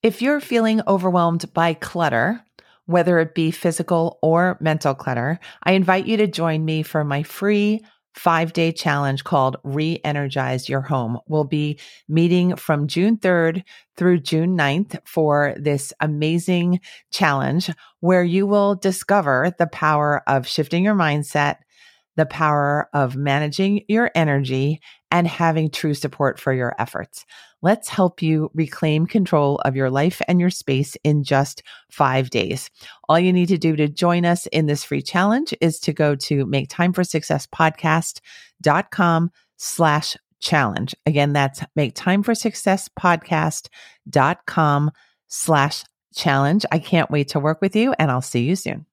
If you're feeling overwhelmed by clutter, whether it be physical or mental clutter, I invite you to join me for my free five day challenge called Re Energize Your Home. We'll be meeting from June 3rd through June 9th for this amazing challenge where you will discover the power of shifting your mindset, the power of managing your energy, and having true support for your efforts. Let's help you reclaim control of your life and your space in just five days. All you need to do to join us in this free challenge is to go to make time for success podcast.com slash challenge. Again, that's make time for success podcast.com slash challenge. I can't wait to work with you and I'll see you soon.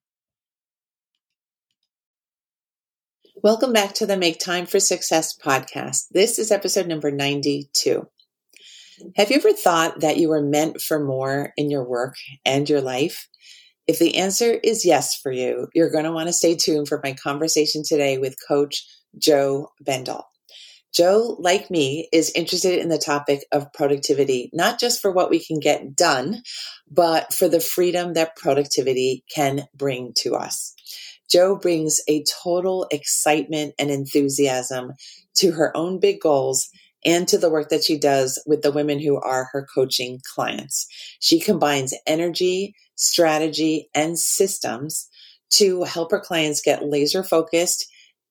Welcome back to the Make Time for Success podcast. This is episode number 92. Have you ever thought that you were meant for more in your work and your life? If the answer is yes for you, you're going to want to stay tuned for my conversation today with Coach Jo Bendle. Jo, like me, is interested in the topic of productivity, not just for what we can get done, but for the freedom that productivity can bring to us. Jo brings a total excitement and enthusiasm to her own big goals and to the work that she does with the women who are her coaching clients. She combines energy, strategy, and systems to help her clients get laser focused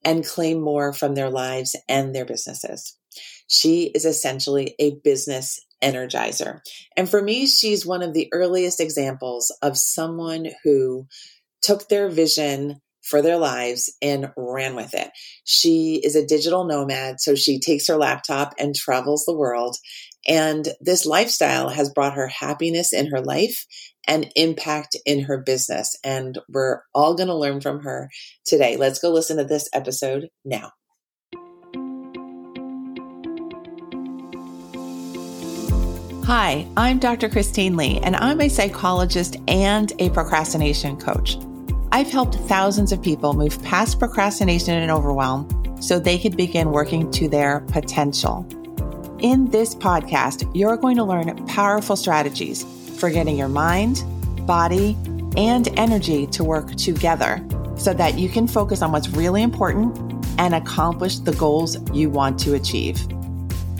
and claim more from their lives and their businesses. She is essentially a business energizer. And for me, she's one of the earliest examples of someone who took their vision for their lives and ran with it. She is a digital nomad, so she takes her laptop and travels the world. And this lifestyle has brought her happiness in her life and impact in her business. And we're all going to learn from her today. Let's go listen to this episode now. Hi, I'm Dr. Christine Li, and I'm a psychologist and a procrastination coach. I've helped thousands of people move past procrastination and overwhelm so they could begin working to their potential. In this podcast, you're going to learn powerful strategies for getting your mind, body, and energy to work together so that you can focus on what's really important and accomplish the goals you want to achieve.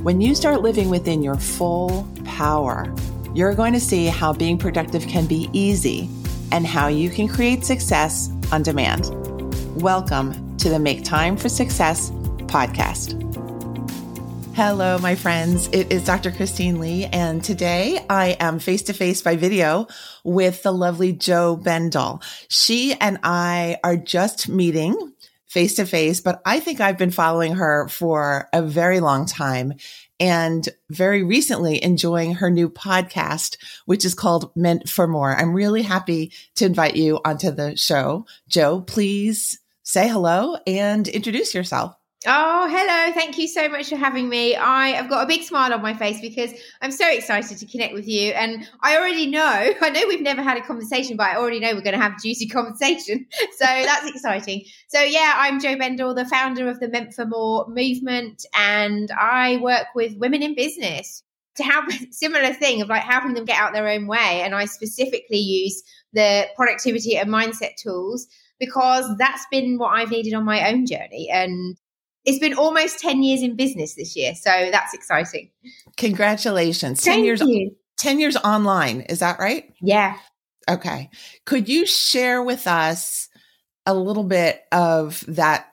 When you start living within your full power, you're going to see how being productive can be easy and how you can create success on demand. Welcome to the Make Time for Success podcast. Hello, my friends. It is Dr. Christine Li, and today I am face to face by video with the lovely Jo Bendle. She and I are just meeting face to face, but I think I've been following her for a very long time and very recently enjoying her new podcast, which is called Meant for More. I'm really happy to invite you onto the show. Jo, please say hello and introduce yourself. Oh, hello. Thank you so much for having me. I have got a big smile on my face because I'm so excited to connect with you. And I already know, I know we've never had a conversation, but I already know we're going to have a juicy conversation. So that's exciting. So, yeah, I'm Jo Bendle, the founder of the Meant for More movement, and I work with women in business to help similar thing of like helping them get out their own way. And I specifically use the productivity and mindset tools because that's been what I've needed on my own journey. And it's been almost 10 years in business this year. So that's exciting. Congratulations. Thank 10 years you. 10 years online, is that right? Yeah. Okay. Could you share with us a little bit of that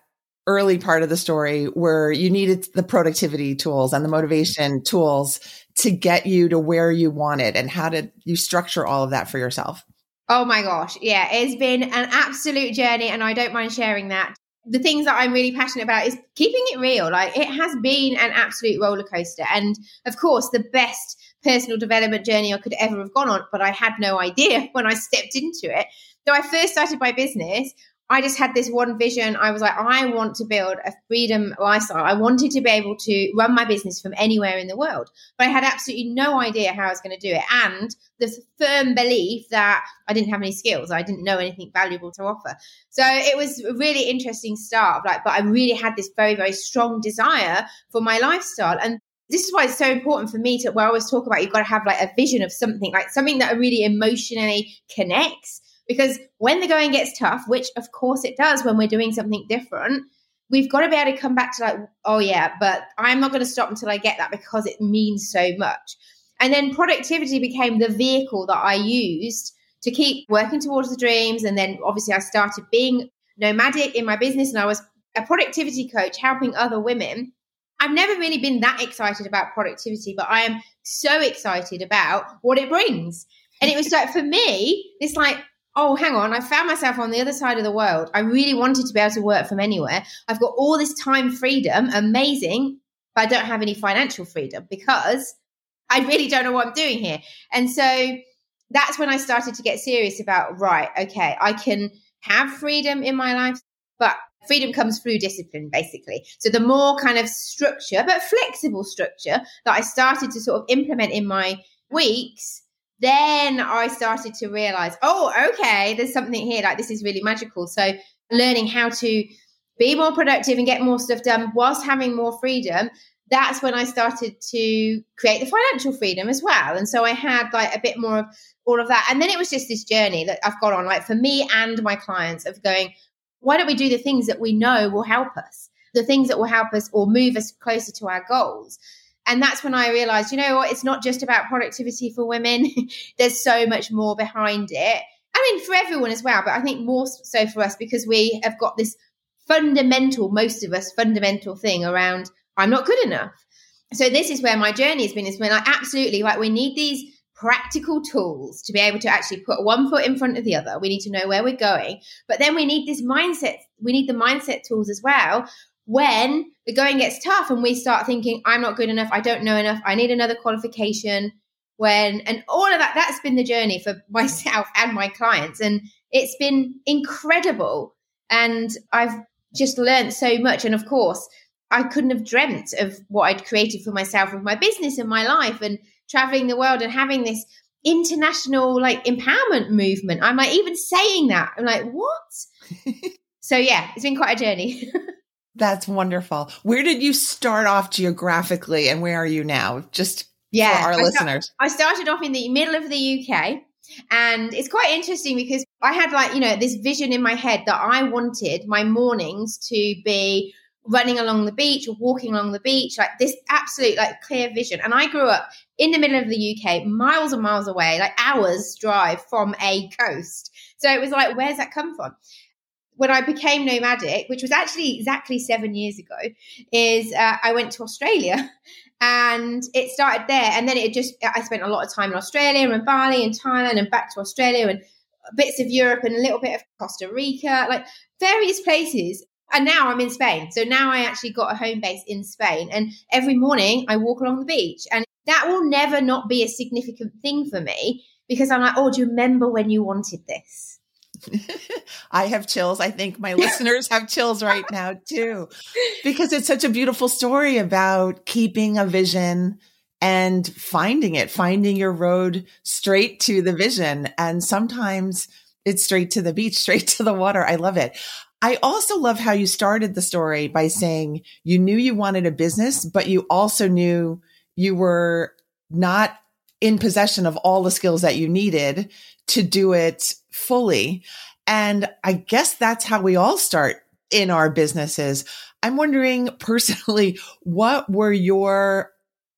early part of the story where you needed the productivity tools and the motivation tools to get you to where you wanted and how did you structure all of that for yourself? Oh my gosh. Yeah, it's been an absolute journey and I don't mind sharing that the things that I'm really passionate about is keeping it real. Like it has been an absolute roller coaster. And of course, the best personal development journey I could ever have gone on, but I had no idea when I stepped into it. So I first started my business, I just had this one vision. I was like, I want to build a freedom lifestyle. I wanted to be able to run my business from anywhere in the world, but I had absolutely no idea how I was going to do it. And the firm belief that I didn't have any skills, I didn't know anything valuable to offer. So it was a really interesting start. Like, but I really had this very, very strong desire for my lifestyle. And this is why it's so important for me to where I always talk about you've got to have like a vision of something, like something that really emotionally connects. Because when the going gets tough, which of course it does when we're doing something different, we've got to be able to come back to like, oh yeah, but I'm not going to stop until I get that because it means so much. And then productivity became the vehicle that I used to keep working towards the dreams. And then obviously I started being nomadic in my business and I was a productivity coach helping other women. I've never really been that excited about productivity, but I am so excited about what it brings. And it was like, for me, it's like, oh, hang on, I found myself on the other side of the world. I really wanted to be able to work from anywhere. I've got all this time freedom, amazing, but I don't have any financial freedom because I really don't know what I'm doing here. And so that's when I started to get serious about, right, okay, I can have freedom in my life, but freedom comes through discipline, basically. So the more kind of structure, but flexible structure that I started to sort of implement in my weeks, then I started to realize, oh, okay, there's something here. Like this is really magical. So learning how to be more productive and get more stuff done whilst having more freedom that's when I started to create the financial freedom as well. And so I had like a bit more of all of that. And then it was just this journey that I've got on, like for me and my clients, of going, why don't we do the things that we know will help us, the things that will help us or move us closer to our goals? And that's when I realized, you know what, it's not just about productivity for women, there's so much more behind it. I mean, for everyone as well, but I think more so for us because we have got this fundamental, most of us, fundamental thing around I'm not good enough. So this is where my journey has been. Is when I absolutely like we need these practical tools to be able to actually put one foot in front of the other. We need to know where we're going, but then we need this mindset. We need the mindset tools as well. When the going gets tough and we start thinking, I'm not good enough, I don't know enough, I need another qualification. When and all of that, that's been the journey for myself and my clients. And it's been incredible. And I've just learned so much. And of course, I couldn't have dreamt of what I'd created for myself with my business and my life and traveling the world and having this international like empowerment movement. I'm like even saying that. I'm like, what? so yeah, it's been quite a journey. That's wonderful. Where did you start off geographically and where are you now? Just yeah, for our I listeners. Start, I started off in the middle of the UK. And it's quite interesting because I had like, you know, this vision in my head that I wanted my mornings to be running along the beach or walking along the beach, like this absolute like clear vision. And I grew up in the middle of the UK, miles and miles away, like hours drive from a coast. So it was like, where's that come from? When I became nomadic, which was actually exactly seven years ago, is uh, I went to Australia and it started there. And then it just, I spent a lot of time in Australia and Bali and Thailand and back to Australia and bits of Europe and a little bit of Costa Rica, like various places and now I'm in Spain. So now I actually got a home base in Spain. And every morning I walk along the beach. And that will never not be a significant thing for me because I'm like, oh, do you remember when you wanted this? I have chills. I think my listeners have chills right now too, because it's such a beautiful story about keeping a vision and finding it, finding your road straight to the vision. And sometimes it's straight to the beach, straight to the water. I love it. I also love how you started the story by saying you knew you wanted a business, but you also knew you were not in possession of all the skills that you needed to do it fully. And I guess that's how we all start in our businesses. I'm wondering personally, what were your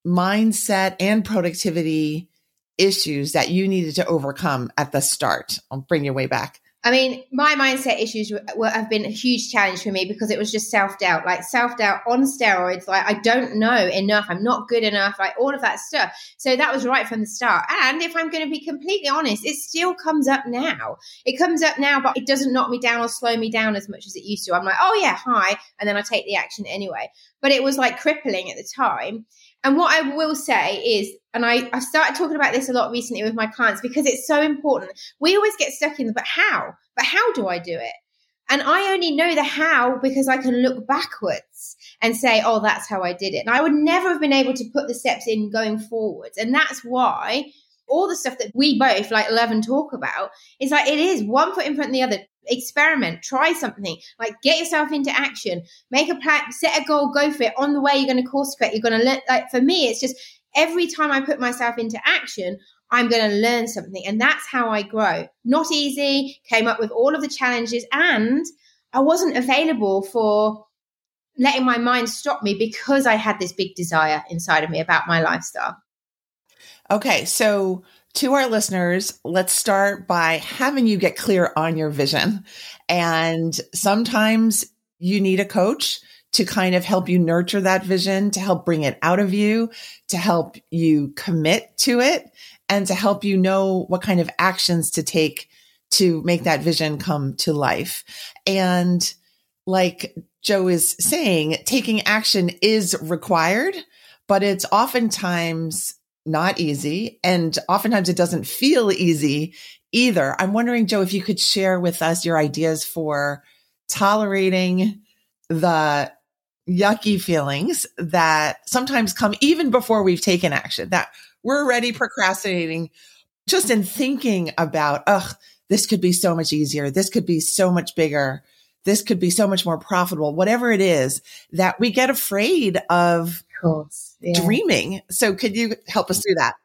mindset and productivity issues that you needed to overcome at the start? I'll bring you way back. I mean, my mindset issues were, have been a huge challenge for me because it was just self doubt, like self doubt on steroids. Like, I don't know enough. I'm not good enough, like all of that stuff. So that was right from the start. And if I'm going to be completely honest, it still comes up now. It comes up now, but it doesn't knock me down or slow me down as much as it used to. I'm like, oh, yeah, hi. And then I take the action anyway. But it was like crippling at the time. And what I will say is, and I, I started talking about this a lot recently with my clients because it's so important. We always get stuck in the, but how? But how do I do it? And I only know the how because I can look backwards and say, oh, that's how I did it. And I would never have been able to put the steps in going forwards. And that's why all the stuff that we both like love and talk about is like it is one foot in front of the other. Experiment, try something, like get yourself into action, make a plan, set a goal, go for it. On the way, you're going to course correct. You're going to learn. Like for me, it's just every time I put myself into action, I'm going to learn something. And that's how I grow. Not easy, came up with all of the challenges, and I wasn't available for letting my mind stop me because I had this big desire inside of me about my lifestyle. Okay. So, to our listeners, let's start by having you get clear on your vision. And sometimes you need a coach to kind of help you nurture that vision, to help bring it out of you, to help you commit to it, and to help you know what kind of actions to take to make that vision come to life. And like Jo is saying, taking action is required, but it's oftentimes not easy. And oftentimes it doesn't feel easy either. I'm wondering, Jo, if you could share with us your ideas for tolerating the yucky feelings that sometimes come even before we've taken action, that we're already procrastinating just in thinking about, ugh, this could be so much easier. This could be so much bigger. This could be so much more profitable, whatever it is that we get afraid of, of yeah. dreaming. So could you help us through that?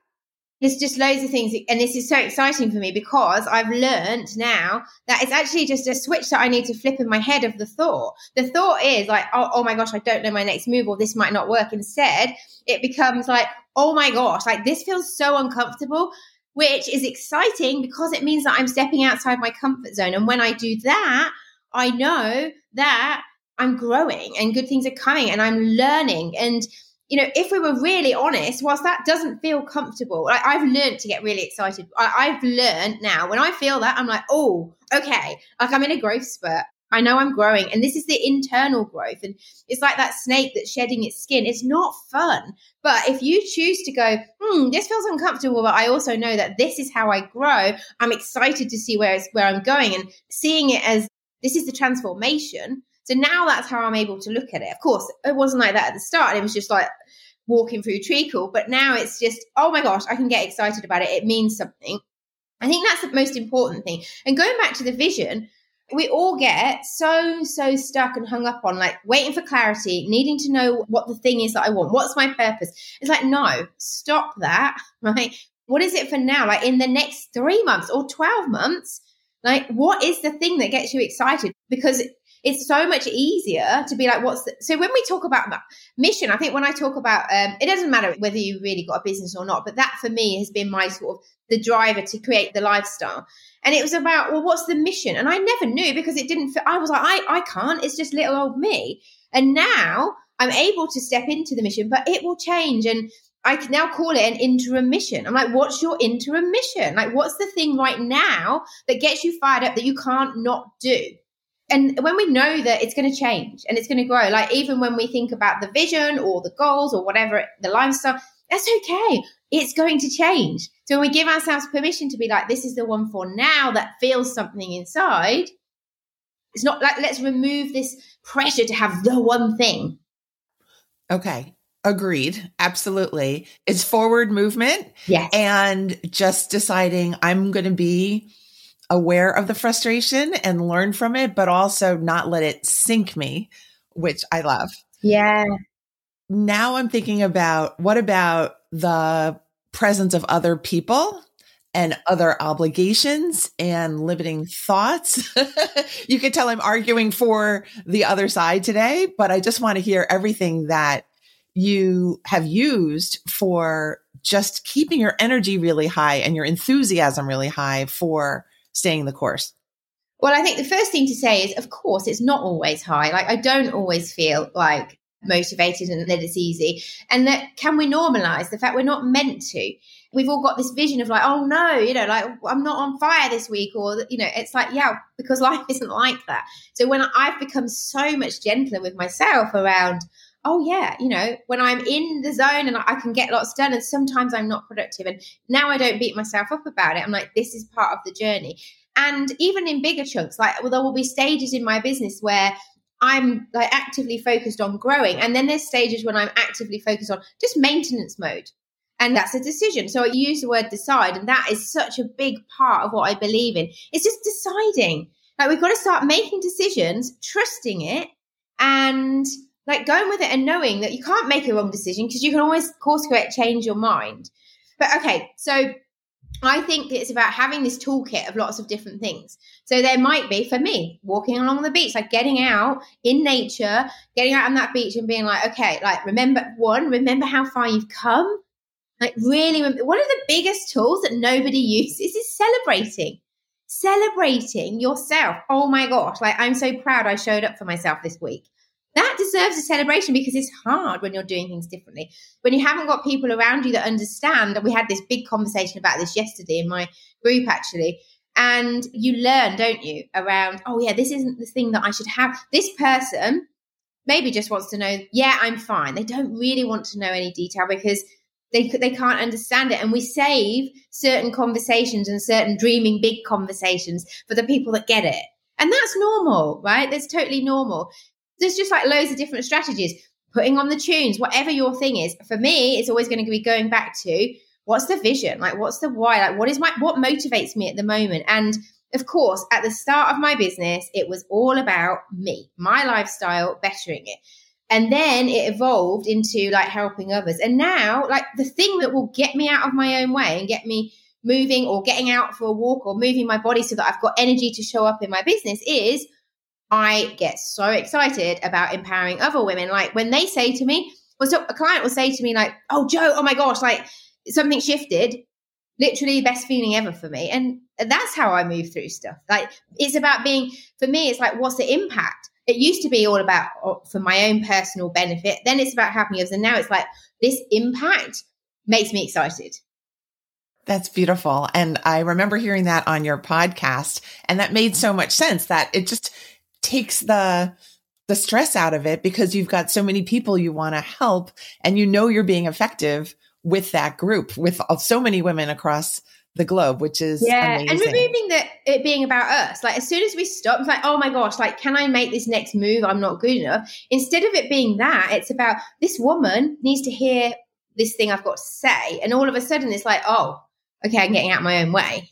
There's just loads of things. And this is so exciting for me because I've learned now that it's actually just a switch that I need to flip in my head of the thought. The thought is like, oh, oh my gosh, I don't know my next move or this might not work. Instead, it becomes like, oh my gosh, like this feels so uncomfortable, which is exciting because it means that I'm stepping outside my comfort zone. And when I do that, I know that I'm growing and good things are coming and I'm learning. And you know, if we were really honest, whilst that doesn't feel comfortable, like I've learned to get really excited. I, have learned now when I feel that, I'm like, oh, okay, like I'm in a growth spurt. I know I'm growing, and this is the internal growth. And it's like that snake that's shedding its skin. It's not fun. But if you choose to go, hmm, this feels uncomfortable, but I also know that this is how I grow, I'm excited to see where, it's where I'm going and seeing it as this is the transformation so now that's how I'm able to look at it. Of course, it wasn't like that at the start. It was just like walking through treacle. But now it's just, oh my gosh, I can get excited about it. It means something. I think that's the most important thing. And going back to the vision, we all get so, so stuck and hung up on like waiting for clarity, needing to know what the thing is that I want. What's my purpose? It's like, no, stop that, right? What is it for now? Like in the next three months or 12 months, like what is the thing that gets you excited? Because it's so much easier to be like, what's the, so when we talk about mission, I think when I talk about, um, it doesn't matter whether you really got a business or not, but that for me has been my sort of the driver to create the lifestyle. And it was about, well, what's the mission? And I never knew because it didn't fit. I was like, I, I can't. It's just little old me. And now I'm able to step into the mission, but it will change. And I can now call it an interim mission. I'm like, what's your interim mission? Like, what's the thing right now that gets you fired up that you can't not do? And when we know that it's going to change and it's going to grow, like even when we think about the vision or the goals or whatever, the lifestyle, that's okay. It's going to change. So when we give ourselves permission to be like, this is the one for now that feels something inside, it's not like, let's remove this pressure to have the one thing. Okay. Agreed. Absolutely. It's forward movement. Yes. And just deciding I'm going to be aware of the frustration and learn from it, but also not let it sink me, which I love. Yeah. Now I'm thinking about what about the presence of other people and other obligations and limiting thoughts. you can tell I'm arguing for the other side today, but I just want to hear everything that you have used for just keeping your energy really high and your enthusiasm really high for staying the course? Well, I think the first thing to say is, of course, it's not always high. Like, I don't always feel like motivated and that it's easy. And that can we normalize the fact we're not meant to? We've all got this vision of like, oh no, you know, like I'm not on fire this week, or, you know, it's like, yeah, because life isn't like that. So when I've become so much gentler with myself around, oh yeah, you know, when I'm in the zone and I can get lots done, and sometimes I'm not productive, and now I don't beat myself up about it. I'm like, this is part of the journey. And even in bigger chunks, like well, there will be stages in my business where I'm like actively focused on growing, and then there's stages when I'm actively focused on just maintenance mode. And that's a decision. So I use the word decide, and that is such a big part of what I believe in. It's just deciding Like we've got to start making decisions, trusting it, and like going with it and knowing that you can't make a wrong decision because you can always course correct, change your mind. But okay, so I think it's about having this toolkit of lots of different things. So there might be for me walking along the beach, like getting out in nature, getting out on that beach and being like, okay, like remember one, remember how far you've come. Like really, one of the biggest tools that nobody uses is celebrating. Celebrating yourself. Oh my gosh! Like I'm so proud I showed up for myself this week that deserves a celebration because it's hard when you're doing things differently. When you haven't got people around you that understand, and we had this big conversation about this yesterday in my group actually. And you learn, don't you, around, oh, yeah, this isn't the thing that I should have. This person maybe just wants to know, yeah, I'm fine. They don't really want to know any detail because they they can't understand it and we save certain conversations and certain dreaming big conversations for the people that get it and that's normal right that's totally normal there's just like loads of different strategies. Putting on the tunes, whatever your thing is. For me, it's always going to be going back to what's the vision? Like, what's the why? Like, what is my, what motivates me at the moment? And of course, at the start of my business, it was all about me, my lifestyle, bettering it. And then it evolved into like helping others. And now, like, the thing that will get me out of my own way and get me moving or getting out for a walk or moving my body so that I've got energy to show up in my business is I get so excited about empowering other women. Like when they say to me, well, so a client will say to me, like, oh, Jo, oh my gosh, like something shifted. Literally best feeling ever for me. And that's how I move through stuff. Like it's about being, for me, it's like, what's the impact? It used to be all about oh, for my own personal benefit. Then it's about helping others. And now it's like this impact makes me excited. That's beautiful. And I remember hearing that on your podcast. And that made so much sense that it just, takes the the stress out of it because you've got so many people you want to help and you know you're being effective with that group with so many women across the globe, which is yeah, amazing. and removing that it being about us. Like as soon as we stop, it's like, oh my gosh, like can I make this next move? I'm not good enough. Instead of it being that, it's about this woman needs to hear this thing I've got to say, and all of a sudden it's like, oh, okay, I'm getting out my own way.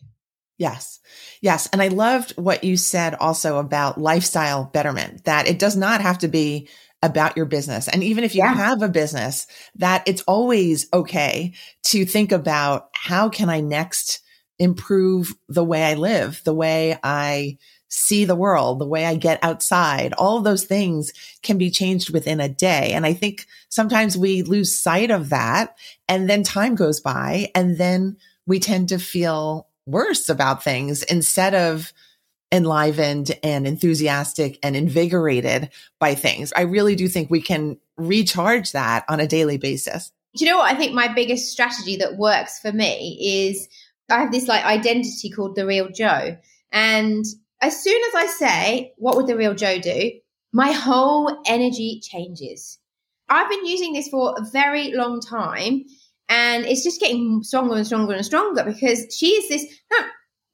Yes. Yes. And I loved what you said also about lifestyle betterment, that it does not have to be about your business. And even if you yeah. have a business, that it's always okay to think about how can I next improve the way I live, the way I see the world, the way I get outside. All of those things can be changed within a day. And I think sometimes we lose sight of that and then time goes by and then we tend to feel worse about things instead of enlivened and enthusiastic and invigorated by things. I really do think we can recharge that on a daily basis. Do you know what? I think my biggest strategy that works for me is I have this like identity called the real Jo. And as soon as I say, what would the real Jo do? My whole energy changes. I've been using this for a very long time and it's just getting stronger and stronger and stronger because she is this. No,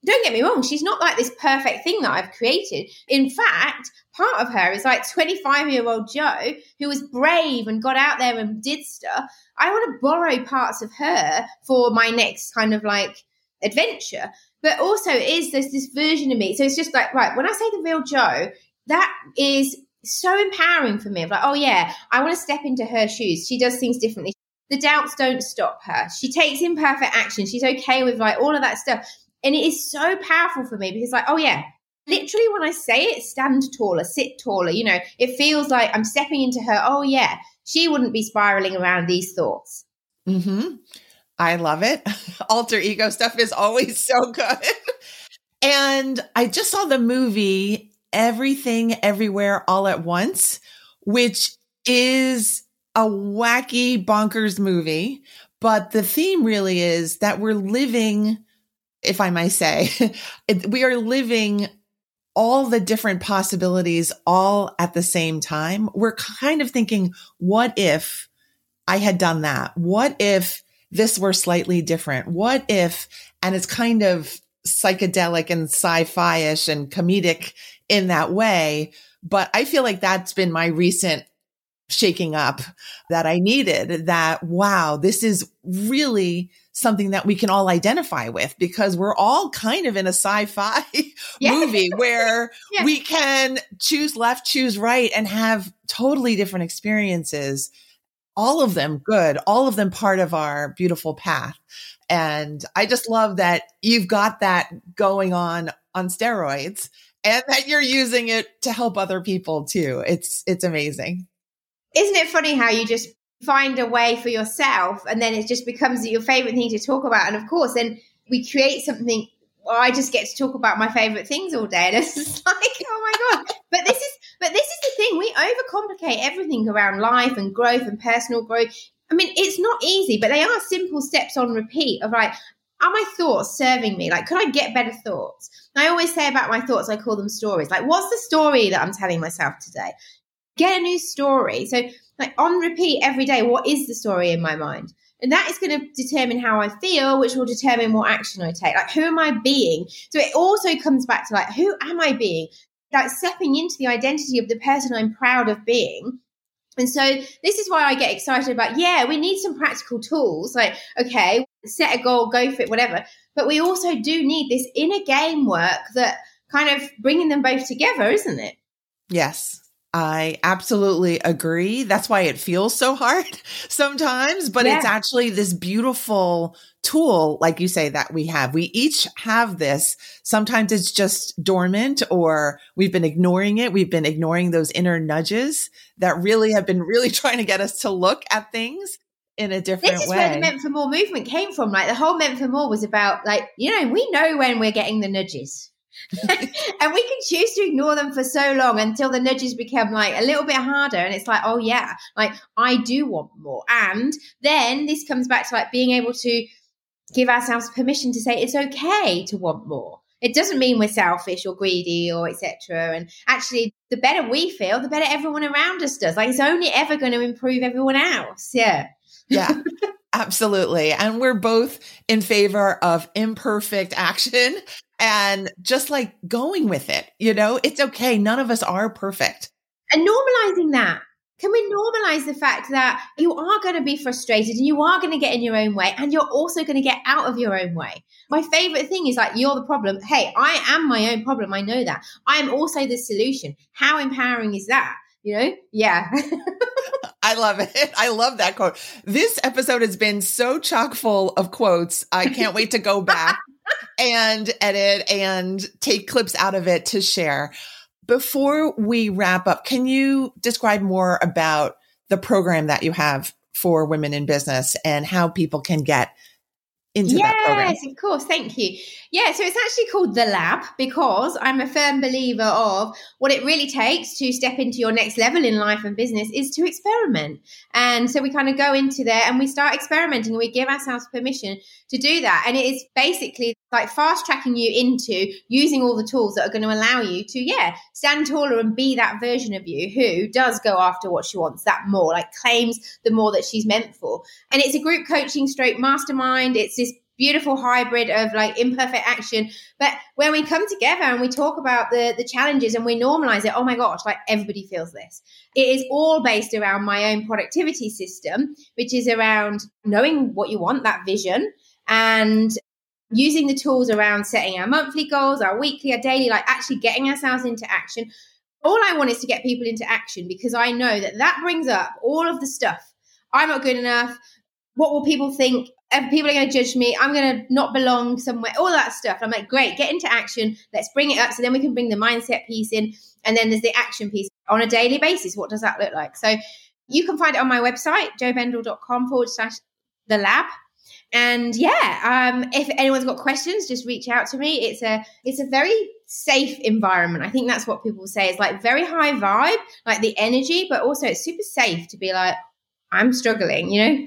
don't get me wrong, she's not like this perfect thing that I've created. In fact, part of her is like 25 year old jo who was brave and got out there and did stuff. I want to borrow parts of her for my next kind of like adventure. But also, is there's this version of me. So it's just like, right, when I say the real jo that is so empowering for me. Of like, oh yeah, I want to step into her shoes. She does things differently the doubts don't stop her. She takes imperfect action. She's okay with like all of that stuff. And it is so powerful for me because, like, oh, yeah, literally when I say it, stand taller, sit taller. You know, it feels like I'm stepping into her. Oh, yeah, she wouldn't be spiraling around these thoughts. Hmm. I love it. Alter ego stuff is always so good. and I just saw the movie Everything Everywhere All at Once, which is a wacky bonkers movie, but the theme really is that we're living, if I may say, we are living all the different possibilities all at the same time. We're kind of thinking, what if I had done that? What if this were slightly different? What if, and it's kind of psychedelic and sci-fi ish and comedic in that way. But I feel like that's been my recent shaking up that I needed that, wow, this is really something that we can all identify with because we're all kind of in a sci-fi yeah. movie where yeah. we can choose left, choose right and have totally different experiences. All of them good, all of them part of our beautiful path. And I just love that you've got that going on on steroids and that you're using it to help other people too. It's it's amazing. Isn't it funny how you just find a way for yourself and then it just becomes your favorite thing to talk about and of course then we create something well, I just get to talk about my favorite things all day and it's just like oh my god but this is but this is the thing we overcomplicate everything around life and growth and personal growth I mean it's not easy but they are simple steps on repeat of like are my thoughts serving me? Like, could I get better thoughts? I always say about my thoughts, I call them stories. Like, what's the story that I'm telling myself today? Get a new story. So, like, on repeat every day, what is the story in my mind? And that is going to determine how I feel, which will determine what action I take. Like, who am I being? So, it also comes back to, like, who am I being? Like, stepping into the identity of the person I'm proud of being and so this is why I get excited about, yeah, we need some practical tools. Like, okay, set a goal, go for it, whatever. But we also do need this inner game work that kind of bringing them both together, isn't it? Yes. I absolutely agree. That's why it feels so hard sometimes, but yeah. it's actually this beautiful tool, like you say, that we have. We each have this. Sometimes it's just dormant or we've been ignoring it. We've been ignoring those inner nudges that really have been really trying to get us to look at things in a different this is way. where the meant for more movement came from like the whole meant for more was about like you know we know when we're getting the nudges and we can choose to ignore them for so long until the nudges become like a little bit harder and it's like oh yeah like i do want more. And then this comes back to like being able to give ourselves permission to say it's okay to want more. It doesn't mean we're selfish or greedy or etc and actually the better we feel the better everyone around us does. Like it's only ever going to improve everyone else. Yeah. Yeah absolutely and we're both in favor of imperfect action and just like going with it. You know, it's okay. None of us are perfect. And normalizing that. Can we normalize the fact that you are going to be frustrated and you are going to get in your own way and you're also going to get out of your own way? My favorite thing is like, you're the problem. Hey, I am my own problem. I know that. I am also the solution. How empowering is that? You know? Yeah. I love it. I love that quote. This episode has been so chock full of quotes. I can't wait to go back and edit and take clips out of it to share. Before we wrap up, can you describe more about the program that you have for women in business and how people can get into yes, that program? Yes, of course. Thank you. Yeah, so it's actually called The Lab because I'm a firm believer of what it really takes to step into your next level in life and business is to experiment. And so we kind of go into there and we start experimenting and we give ourselves permission to do that. And it is basically like fast tracking you into using all the tools that are going to allow you to, yeah, stand taller and be that version of you who does go after what she wants that more, like claims the more that she's meant for. And it's a group coaching stroke mastermind. It's beautiful hybrid of like imperfect action. But when we come together and we talk about the the challenges and we normalize it, oh my gosh, like everybody feels this. It is all based around my own productivity system, which is around knowing what you want, that vision, and using the tools around setting our monthly goals, our weekly, our daily, like actually getting ourselves into action. All I want is to get people into action because I know that that brings up all of the stuff. I'm not good enough. What will people think? people are going to judge me. I'm going to not belong somewhere, all that stuff. I'm like, great, get into action. Let's bring it up. So then we can bring the mindset piece in. And then there's the action piece on a daily basis. What does that look like? So you can find it on my website, jobendle.com forward slash the lab. And yeah, um, if anyone's got questions, just reach out to me. It's a it's a very safe environment. I think that's what people say. It's like very high vibe, like the energy, but also it's super safe to be like, I'm struggling, you know?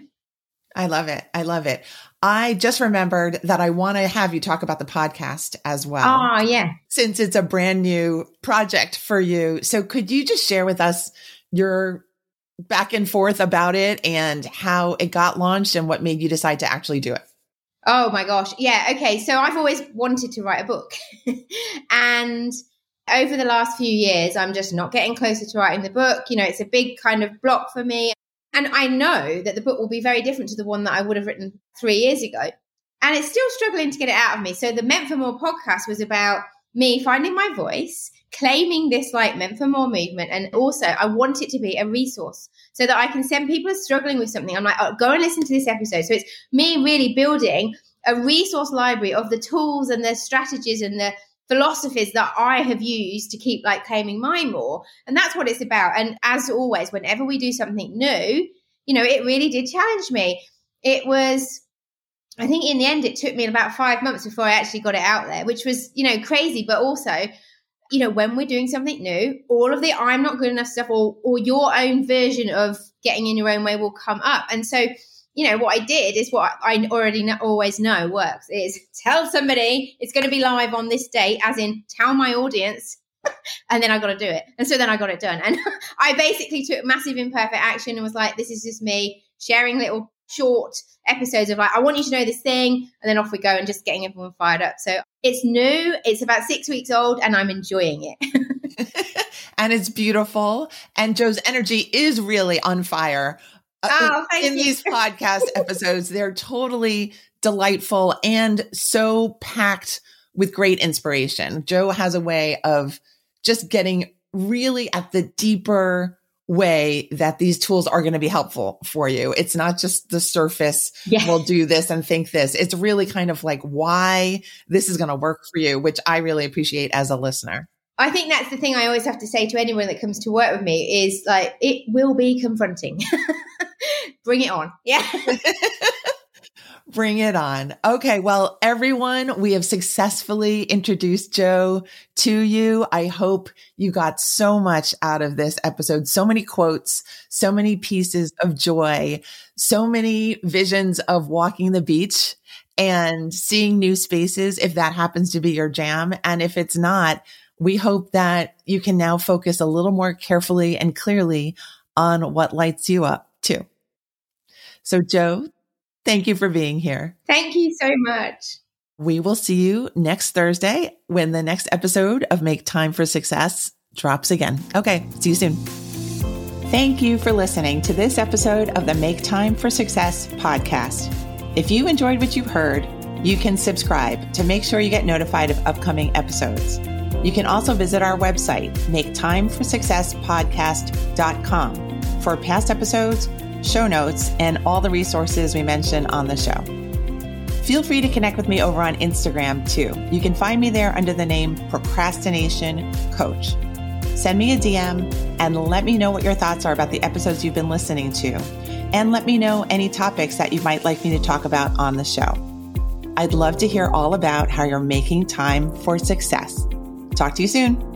I love it. I love it. I just remembered that I want to have you talk about the podcast as well. Oh, yeah. Since it's a brand new project for you. So could you just share with us your back and forth about it and how it got launched and what made you decide to actually do it? Oh my gosh. Yeah. Okay. So I've always wanted to write a book. and over the last few years, I'm just not getting closer to writing the book. You know, it's a big kind of block for me. And I know that the book will be very different to the one that I would have written three years ago. And it's still struggling to get it out of me. So the Meant for More podcast was about me finding my voice, claiming this like Meant for More movement. And also, I want it to be a resource so that I can send people struggling with something. I'm like, oh, go and listen to this episode. So it's me really building a resource library of the tools and the strategies and the philosophies that I have used to keep like claiming my more. And that's what it's about. And as always, whenever we do something new, you know, it really did challenge me. It was, I think in the end, it took me about five months before I actually got it out there, which was, you know, crazy. But also, you know, when we're doing something new, all of the I'm not good enough stuff or, or your own version of getting in your own way will come up. And so, you know, what I did is what I already know, always know works is tell somebody it's going to be live on this date, as in tell my audience, and then I got to do it. And so then I got it done. And I basically took massive imperfect action and was like, this is just me sharing little short episodes of like, I want you to know this thing. And then off we go and just getting everyone fired up. So it's new, it's about six weeks old, and I'm enjoying it. and it's beautiful. And Jo's energy is really on fire Uh, oh, in you. these podcast episodes. They're totally delightful and so packed with great inspiration. Jo has a way of just getting really at the deeper way that these tools are going to be helpful for you. It's not just the surface, yeah. we'll do this and think this. It's really kind of like why this is going to work for you, which I really appreciate as a listener. I think that's the thing I always have to say to anyone that comes to work with me is like, it will be confronting. Bring it on. Yeah. Bring it on. Okay. Well, everyone, we have successfully introduced Jo to you. I hope you got so much out of this episode. So many quotes, so many pieces of joy, so many visions of walking the beach and seeing new spaces if that happens to be your jam. And if it's not, we hope that you can now focus a little more carefully and clearly on what lights you up too. So, Jo, thank you for being here. Thank you so much. We will see you next Thursday when the next episode of Make Time for Success drops again. Okay, see you soon. Thank you for listening to this episode of the Make Time for Success podcast. If you enjoyed what you've heard, you can subscribe to make sure you get notified of upcoming episodes. You can also visit our website, maketimeforsuccesspodcast.com, for past episodes, show notes, and all the resources we mention on the show. Feel free to connect with me over on Instagram too. You can find me there under the name Procrastination Coach. Send me a DM and let me know what your thoughts are about the episodes you've been listening to. And let me know any topics that you might like me to talk about on the show. I'd love to hear all about how you're making time for success. Talk to you soon.